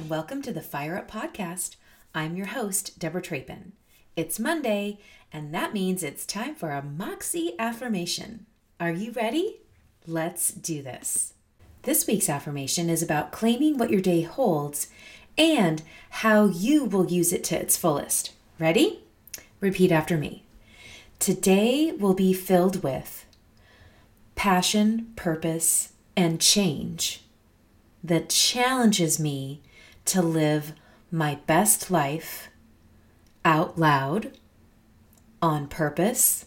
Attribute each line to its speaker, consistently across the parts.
Speaker 1: welcome to the Fire Up Podcast. I'm your host, Deborah Trapin. It's Monday, and that means it's time for a Moxie affirmation. Are you ready? Let's do this. This week's affirmation is about claiming what your day holds and how you will use it to its fullest. Ready? Repeat after me. Today will be filled with passion, purpose, and change that challenges me to live my best life out loud, on purpose,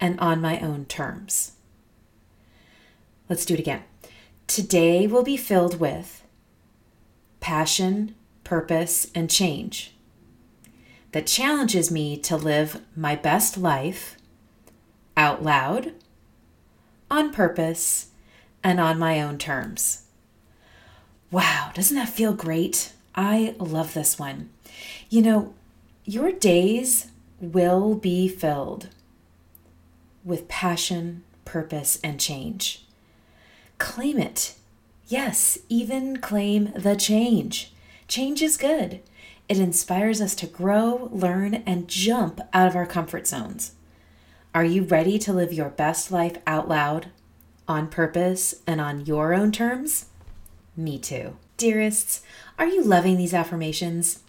Speaker 1: and on my own terms. Let's do it again. Today will be filled with passion, purpose, and change that challenges me to live my best life out loud, on purpose, and on my own terms. Wow, doesn't that feel great? I love this one. You know, your days will be filled with passion, purpose, and change. Claim it. Yes, even claim the change. Change is good. It inspires us to grow, learn, and jump out of our comfort zones. Are you ready to live your best life out loud, on purpose, and on your own terms? Me too. Dearests, are you loving these affirmations?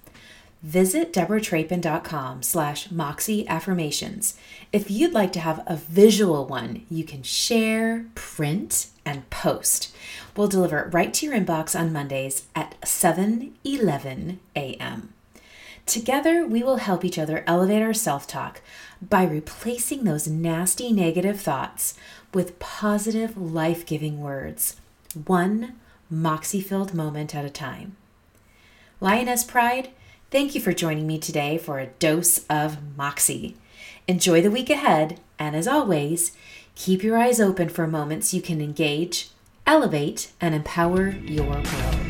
Speaker 1: Visit deborahtrapin.com slash moxie affirmations. If you'd like to have a visual one, you can share, print, and post. We'll deliver it right to your inbox on Mondays at 7 11 a.m. Together, we will help each other elevate our self talk by replacing those nasty negative thoughts with positive, life giving words. One moxie filled moment at a time. Lioness Pride, thank you for joining me today for a dose of moxie. Enjoy the week ahead, and as always, keep your eyes open for moments you can engage, elevate, and empower your world.